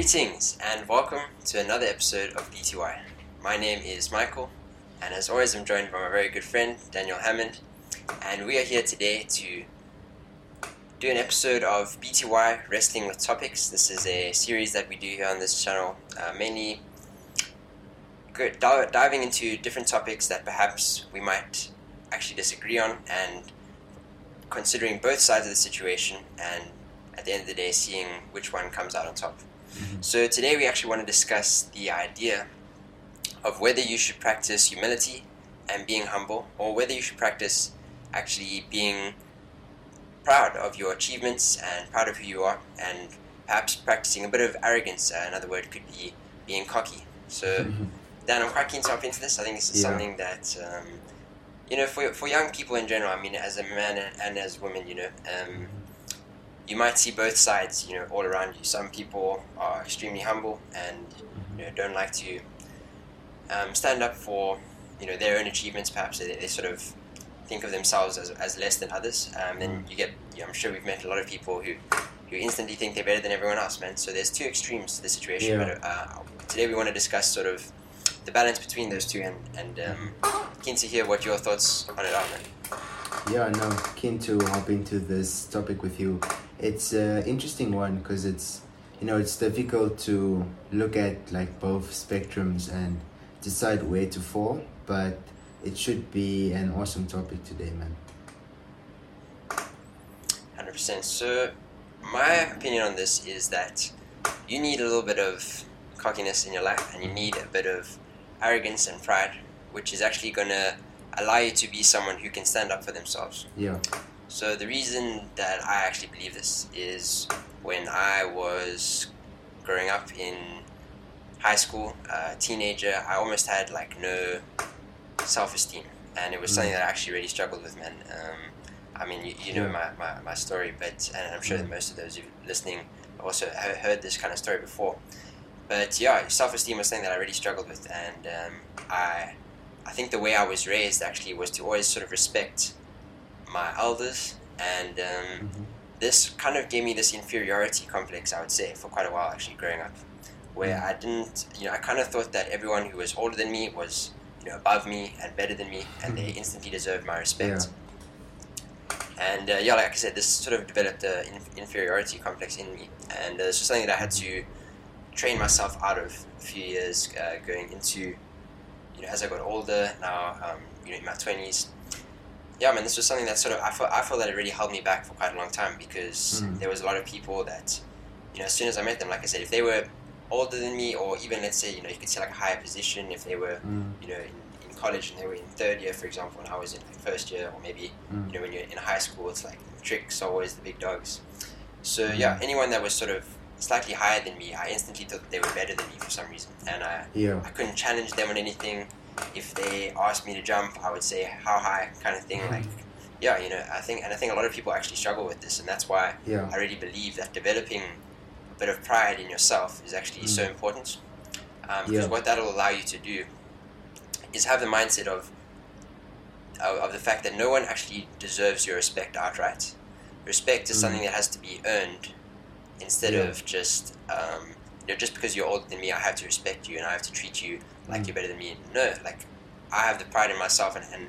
Greetings and welcome to another episode of BTY. My name is Michael, and as always, I'm joined by my very good friend Daniel Hammond, and we are here today to do an episode of BTY Wrestling with Topics. This is a series that we do here on this channel, uh, mainly diving into different topics that perhaps we might actually disagree on, and considering both sides of the situation, and at the end of the day, seeing which one comes out on top. So today we actually want to discuss the idea of whether you should practice humility and being humble, or whether you should practice actually being proud of your achievements and proud of who you are, and perhaps practicing a bit of arrogance. Uh, another word could be being cocky. So, Dan, I'm quite keen to jump into this. I think this is Yeah. something that, um, you know, for, for young people in general, I mean, as a man and, and as women, you know, um, you might see both sides, you know, all around you. Some people are extremely humble and you know don't like to um, stand up for you know their own achievements. Perhaps they, they sort of think of themselves as, as less than others. Um, then you get, you know, I'm sure we've met a lot of people who who instantly think they're better than everyone else, man. So there's two extremes to the situation. Yeah. But uh, today we want to discuss sort of the balance between those two, and and um, keen to hear what your thoughts on it are, man. Yeah, no, keen to hop into this topic with you. It's an interesting one because it's, you know, it's difficult to look at like both spectrums and decide where to fall, but it should be an awesome topic today, man. Hundred percent. So, my opinion on this is that you need a little bit of cockiness in your life, and you need a bit of arrogance and pride, which is actually gonna allow you to be someone who can stand up for themselves. Yeah. So the reason that I actually believe this is when I was growing up in high school, uh, teenager, I almost had like no self-esteem, and it was something that I actually really struggled with, man. Um, I mean, you, you know my, my, my story, but and I'm sure that Mm. most of those listening also have heard this kind of story before. But yeah, self-esteem was something that I really struggled with, and um, I I think the way I was raised actually was to always sort of respect my elders, and um, Mhm. this kind of gave me this inferiority complex, I would say, for quite a while actually growing up, where Mm. I didn't, you know, I kind of thought that everyone who was older than me was, you know, above me and better than me, and they instantly deserved my respect. And uh, yeah, like I said, this sort of developed an in- inferiority complex in me, and uh, this was something that I had to train myself out of a few years uh, going into, you know, as I got older. Now, um, you know, in my twenties. Yeah, man, this was something that sort of I felt I felt that it really held me back for quite a long time because Mm. there was a lot of people that, you know, as soon as I met them, like I said, if they were older than me, or even let's say, you know, you could say like a higher position, if they were Mm, you know, in, in college and they were in third year, for example, and I was in like first year, or maybe, Mm. you know, when you're in high school, it's like tricks are always the big dogs. So, yeah, anyone that was sort of slightly higher than me, I instantly thought that they were better than me for some reason. And I, yeah. I couldn't challenge them on anything. If they asked me to jump, I would say, how high, kind of thing. Like, yeah, you know, I think, and I think a lot of people actually struggle with this, and that's why Yeah. I really believe that developing a bit of pride in yourself is actually so important. Um, because Yeah. what that'll allow you to do is have the mindset of, of of the fact that no one actually deserves your respect outright. Respect is Mm. something that has to be earned, instead Yeah. of just um, you know just because you're older than me, I have to respect you and I have to treat you like Mm. you're better than me. No, like I have the pride in myself, and, and,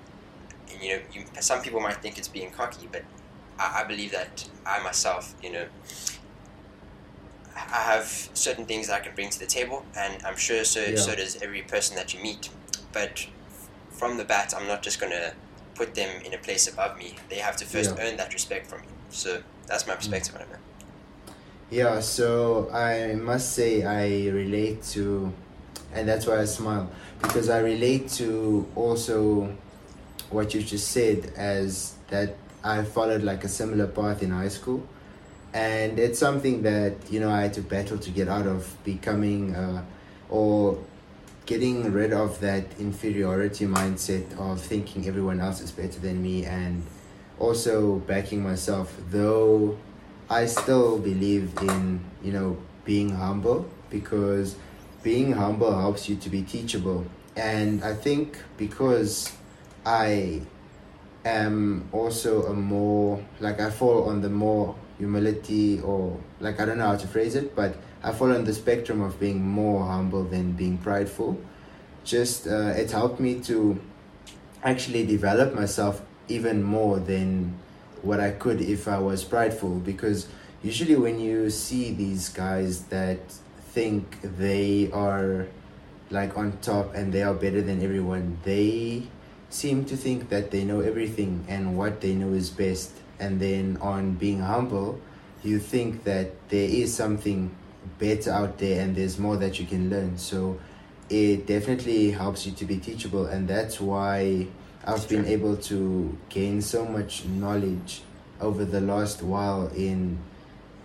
and you know, you, some people might think it's being cocky, but I, I believe that I myself, you know, I have certain things that I can bring to the table, and I'm sure so Yeah. so does every person that you meet. But from the bat, I'm not just gonna put them in a place above me. They have to first Yeah. earn that respect from me. So that's my perspective on it, man. Yeah, so I must say I relate to, and that's why I smile because I relate to also what you just said as that I followed like a similar path in high school, and it's something that you know I had to battle to get out of becoming uh, or getting rid of that inferiority mindset of thinking everyone else is better than me and also backing myself though I still believe in, you know, being humble because being humble helps you to be teachable. And I think because I am also a more like I fall on the more humility or like I don't know how to phrase it, but I fall on the spectrum of being more humble than being prideful. Just uh, it helped me to actually develop myself even more than what I could if I was prideful because usually when you see these guys that think they are like on top and they are better than everyone they seem to think that they know everything and what they know is best. And then on being humble you think that there is something better out there and there's more that you can learn. So it definitely helps you to be teachable and that's why I've been able to gain so much knowledge over the last while in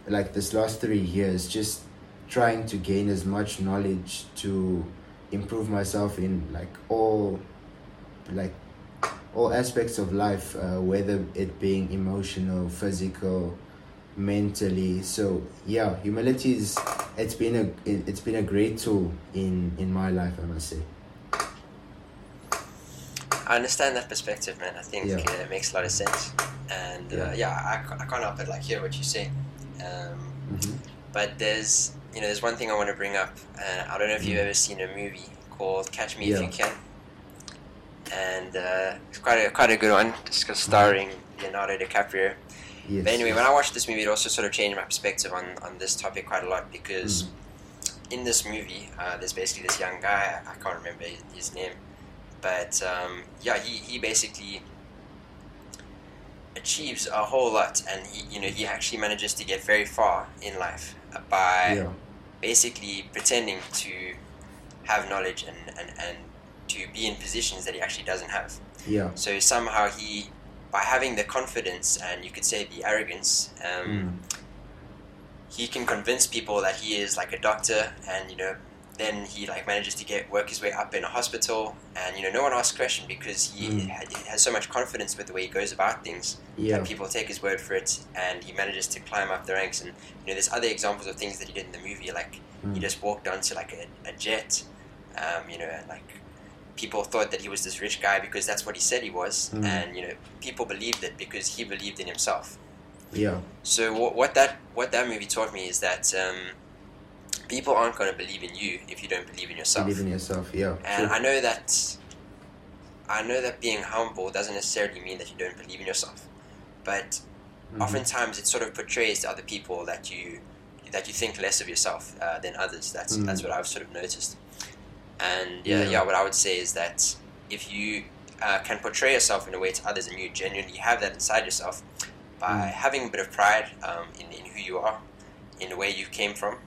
like this last three years just trying to gain as much knowledge to improve myself in like all like all aspects of life uh, whether it being emotional physical mentally. So yeah humility is it's been a it's been a great tool in in my life i must say I understand that perspective, man. I think Yeah. uh, it makes a lot of sense, and uh, Yeah. yeah, I, I can't help but like hear what you say. Um, hmm but there's you know there's one thing I want to bring up. Uh, I don't know if you've Mm. ever seen a movie called Catch Me If You Can, and uh, it's quite a quite a good one, just 'cause starring Leonardo DiCaprio. yes But anyway, when I watched this movie, it also sort of changed my perspective on, on this topic quite a lot because Mhm. in this movie, uh, there's basically this young guy, I can't remember his name, but um, yeah, he, he basically achieves a whole lot and he, you know, he actually manages to get very far in life by yeah basically pretending to have knowledge and, and, and to be in positions that he actually doesn't have. yeah So somehow he, by having the confidence and you could say the arrogance, um, Mm. he can convince people that he is like a doctor, and you know, then he like manages to get work his way up in a hospital, and you know, no one asks question because he Mm. ha- has so much confidence with the way he goes about things yeah that people take his word for it, and he manages to climb up the ranks. And you know, there's other examples of things that he did in the movie, like he Mm. just walked onto like a, a jet, um, you know, and like people thought that he was this rich guy because that's what he said he was, Mm. and you know, people believed it because he believed in himself. yeah So what, what that what that movie taught me is that um, people aren't going to believe in you if you don't believe in yourself. believe in yourself yeah and. I know that I know that being humble doesn't necessarily mean that you don't believe in yourself, but Mhm. oftentimes it sort of portrays to other people that you that you think less of yourself uh, than others. That's Mm. that's what I've sort of noticed. And yeah, Yeah. yeah, what I would say is that if you uh, can portray yourself in a way to others and you genuinely have that inside yourself by Mm. having a bit of pride um, in, in who you are, in the way you came from,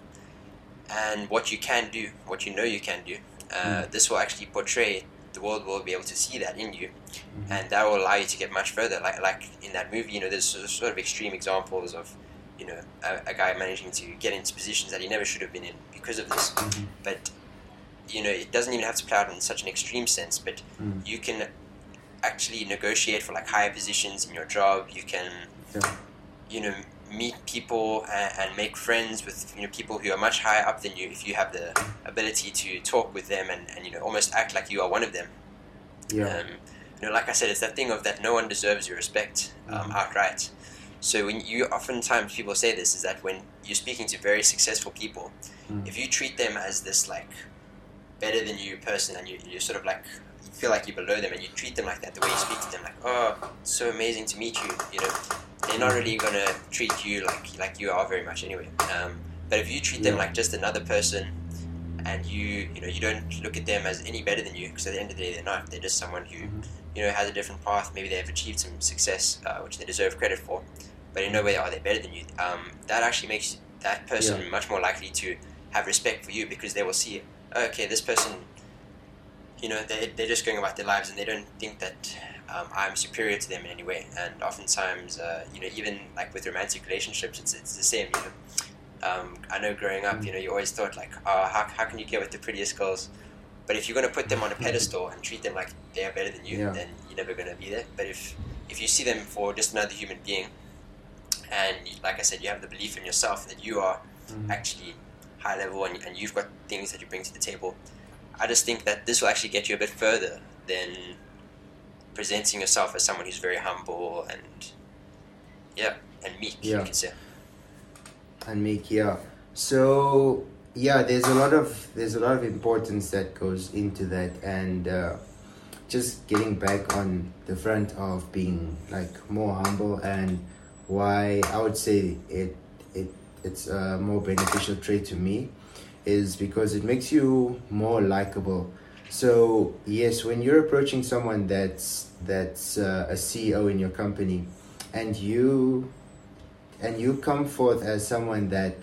and what you can do, what you know you can do, uh, this will actually portray. The world will be able to see that in you, Mhm. and that will allow you to get much further. Like like in that movie, you know, there's sort of- extreme examples of, you know, a, a guy managing to get into positions that he never should have been in because of this. Mhm. But you know, it doesn't even have to play out in such an extreme sense. But Mm. you can actually negotiate for like higher positions in your job. You can, Yeah. you know, meet people and, and make friends with you know people who are much higher up than you if you have the ability to talk with them and, and you know almost act like you are one of them. yeah Um, you know, like I said, it's that thing of that no one deserves your respect um, Mhm. outright. So when you oftentimes people say this is that when you're speaking to very successful people, Mm. if you treat them as this like better than you person and you you sort of like you feel like you're below them and you treat them like that the way you speak to them like oh it's so amazing to meet you you know they're not really gonna treat you like like you are very much anyway. Um, but if you treat them Yeah. like just another person and you you know you don't look at them as any better than you because at the end of the day they're not. They're just someone who Mhm. you know has a different path. Maybe they've achieved some success uh, which they deserve credit for but in no way are they better than you. Um, that actually makes that person much more likely to have respect for you because they will see okay this person you know they, they're just going about their lives and they don't think that um, I'm superior to them in any way and oftentimes uh, you know even like with romantic relationships it's, it's the same you know um, I know growing up you know you always thought like oh how, how can you get with the prettiest girls but if you're going to put them on a pedestal and treat them like they are better than you Yeah. then you're never going to be there but if if you see them for just another human being and like I said you have the belief in yourself that you are Mhm. actually high level and, and you've got things that you bring to the table. I just think that this will actually get you a bit further than presenting yourself as someone who's very humble and yeah, and meek. Yeah. You can say. and make yeah so yeah there's a lot of there's a lot of importance that goes into that and uh, just getting back on the front of being like more humble and why i would say it it it's a more beneficial trait to me is because it makes you more likable so yes when you're approaching someone that's that's uh, a ceo in your company and you and you come forth as someone that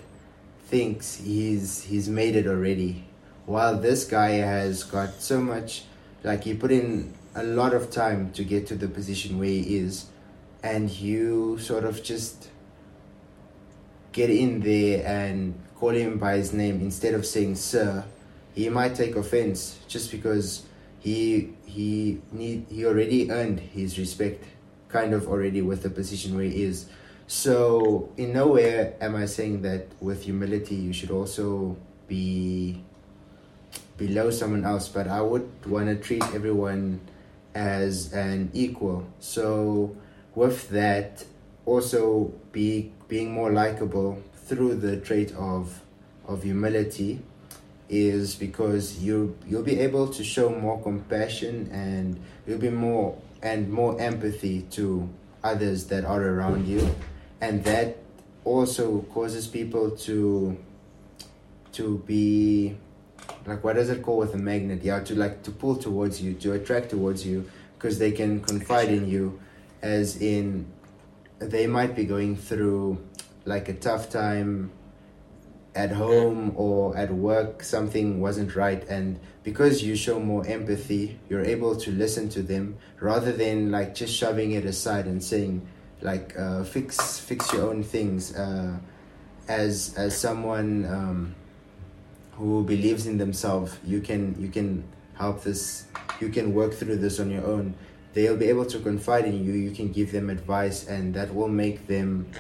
thinks he's he's made it already while this guy has got so much like he put in a lot of time to get to the position where he is and you sort of just get in there and call him by his name instead of saying sir he might take offense just because he he need he already earned his respect kind of already with the position where he is so, in nowhere am I saying that with humility you should also be below someone else, but I would want to treat everyone as an equal. So, with that, also be being more likable through the trait of of humility is because you you'll be able to show more compassion and you'll be more and more empathy to others that are around you. And that also causes people to to be like what does it call with a magnet? Yeah to like to pull towards you to attract towards you because they can confide in you as in they might be going through like a tough time at home or at work something wasn't right. And because you show more empathy you're able to listen to them rather than like just shoving it aside and saying like uh, fix fix your own things uh, as as someone um, who believes in themselves you can you can help this you can work through this on your own. They'll be able to confide in you you can give them advice and that will make them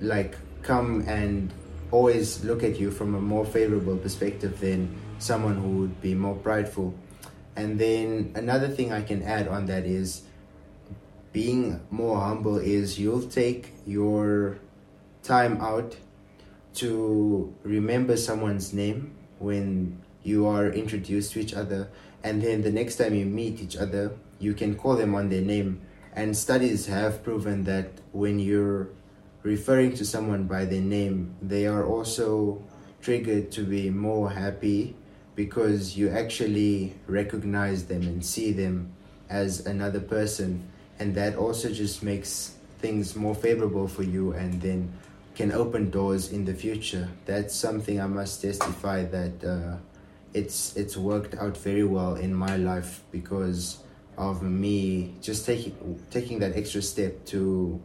like come and always look at you from a more favorable perspective than someone who would be more prideful. And then another thing i can add on that is being more humble is you'll take your time out to remember someone's name when you are introduced to each other. And then the next time you meet each other you can call them on their name. And studies have proven that when you're referring to someone by their name they are also triggered to be more happy because you actually recognize them and see them as another person and that also just makes things more favorable for you and then can open doors in the future. That's something i must testify that uh, it's it's worked out very well in my life because of me just taking taking that extra step to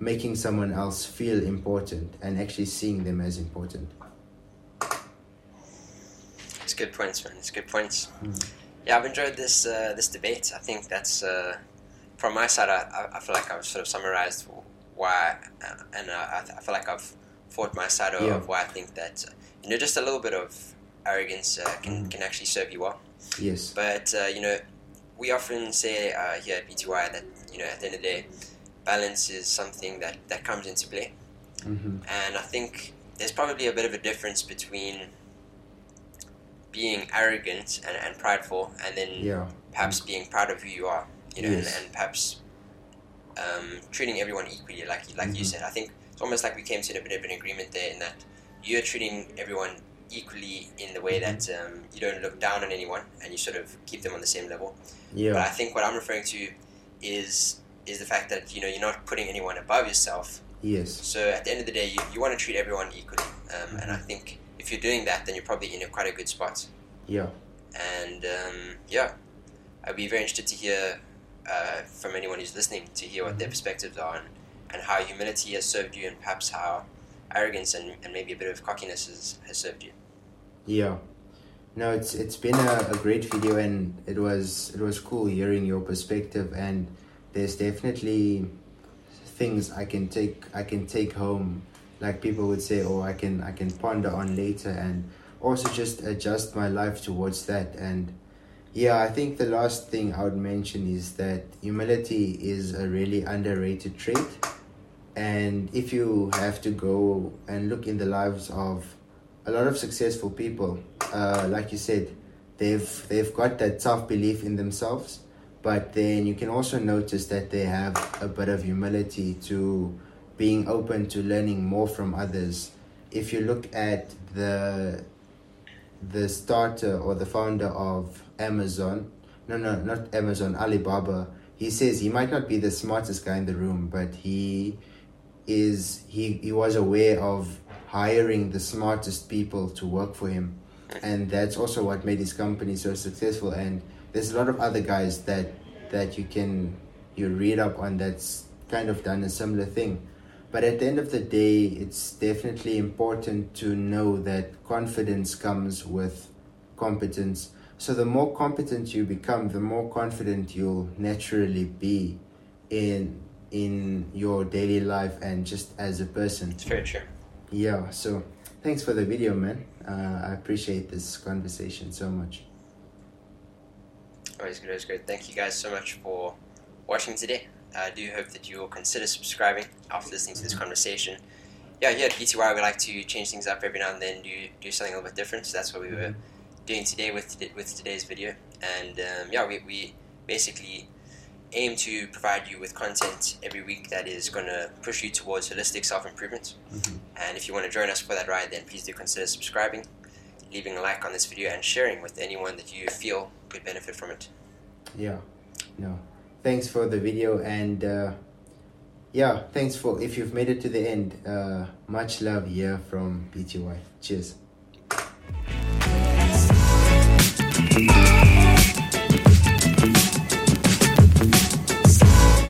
making someone else feel important and actually seeing them as important It's good points, man. It's good points. Mm. Yeah, I've enjoyed this uh, this debate. I think that's uh, from my side. I, I- feel like I've sort of summarized why, uh, and uh, I, I feel like I've fought my side of, Yeah. of why I think that you know just a little bit of arrogance uh, can Mm. can actually serve you well. yes But uh, you know, we often say uh, here at BTY that you know at the end of the day, balance is something that that comes into play. hmm And I think there's probably a bit of a difference between being arrogant and, and prideful and then yeah perhaps being proud of who you are, you know, Yes. and, and perhaps um, treating everyone equally, like like you Mhm. said. I think it's almost like we came to a bit of an agreement there in that you're treating everyone equally in the way Mhm. that um, you don't look down on anyone and you sort of keep them on the same level. But yeah I think what I'm referring to is is the fact that you know you're not putting anyone above yourself. yes So at the end of the day, you, you want to treat everyone equally, um, and I think if you're doing that, then you're probably in a quite a good spot. yeah And um, yeah, I'd be very interested to hear uh, from anyone who's listening to hear what their Mhm. perspectives are and, and how humility has served you, and perhaps how arrogance and, and maybe a bit of cockiness has, has served you. Yeah. No, it's it's been a, a great video and it was it was cool hearing your perspective and there's definitely things I can take I can take home. Like people would say or I can I can ponder on later and also just adjust my life towards that. And Yeah, I think the last thing I would mention is that humility is a really underrated trait. And if you have to go and look in the lives of a lot of successful people, uh, like you said, they've they've got that self belief in themselves, but then you can also notice that they have a bit of humility to being open to learning more from others. If you look at the the starter or the founder of Amazon, no, no, not Amazon, Alibaba, he says he might not be the smartest guy in the room, but he is he, he was aware of hiring the smartest people to work for him. And that's also what made his company so successful. And there's a lot of other guys that that you can you read up on that's kind of done a similar thing. But at the end of the day, it's definitely important to know that confidence comes with competence. So the more competent you become, the more confident you'll naturally be in in your daily life and just as a person. It's very true. Yeah, so thanks for the video, man. Uh, I appreciate this conversation so much. Always good, always good. Thank you guys so much for watching today. I do hope that you will consider subscribing after listening to this conversation. Yeah, here at BTY, we like to change things up every now and then, do do something a little bit different. So that's what we were doing today with with today's video. And um, yeah, we, we basically aim to provide you with content every week that is going to push you towards holistic self improvement. Mhm. And if you want to join us for that ride, then please do consider subscribing, leaving a like on this video, and sharing with anyone that you feel could benefit from it. Yeah, no. Thanks for the video and uh, yeah, thanks for if you've made it to the end. Uh, much love here from BTY. Cheers.